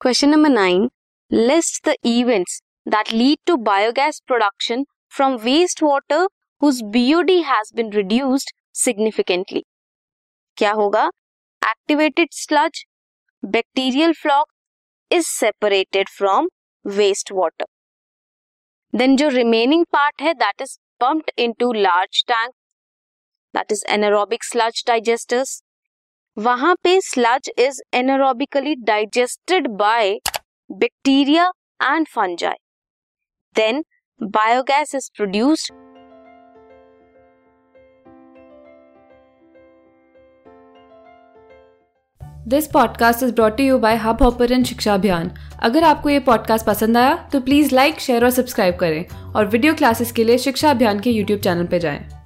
Question number 9. List the events that lead to biogas production from wastewater whose BOD has been reduced significantly. क्या होगा? Activated sludge, bacterial floc is separated from wastewater. Then जो remaining part है, that is pumped into large tank, that is anaerobic sludge digesters. वहाँ पे sludge is anaerobically digested by bacteria and fungi then biogas is produced this podcast is brought you by Hubhopper Shiksha Abhiyan अगर आपको ये podcast पसंद आया तो please like share और subscribe करें और वीडियो क्लासेस के लिए शिक्षा अभियान के यूट्यूब चैनल पर जाएँ।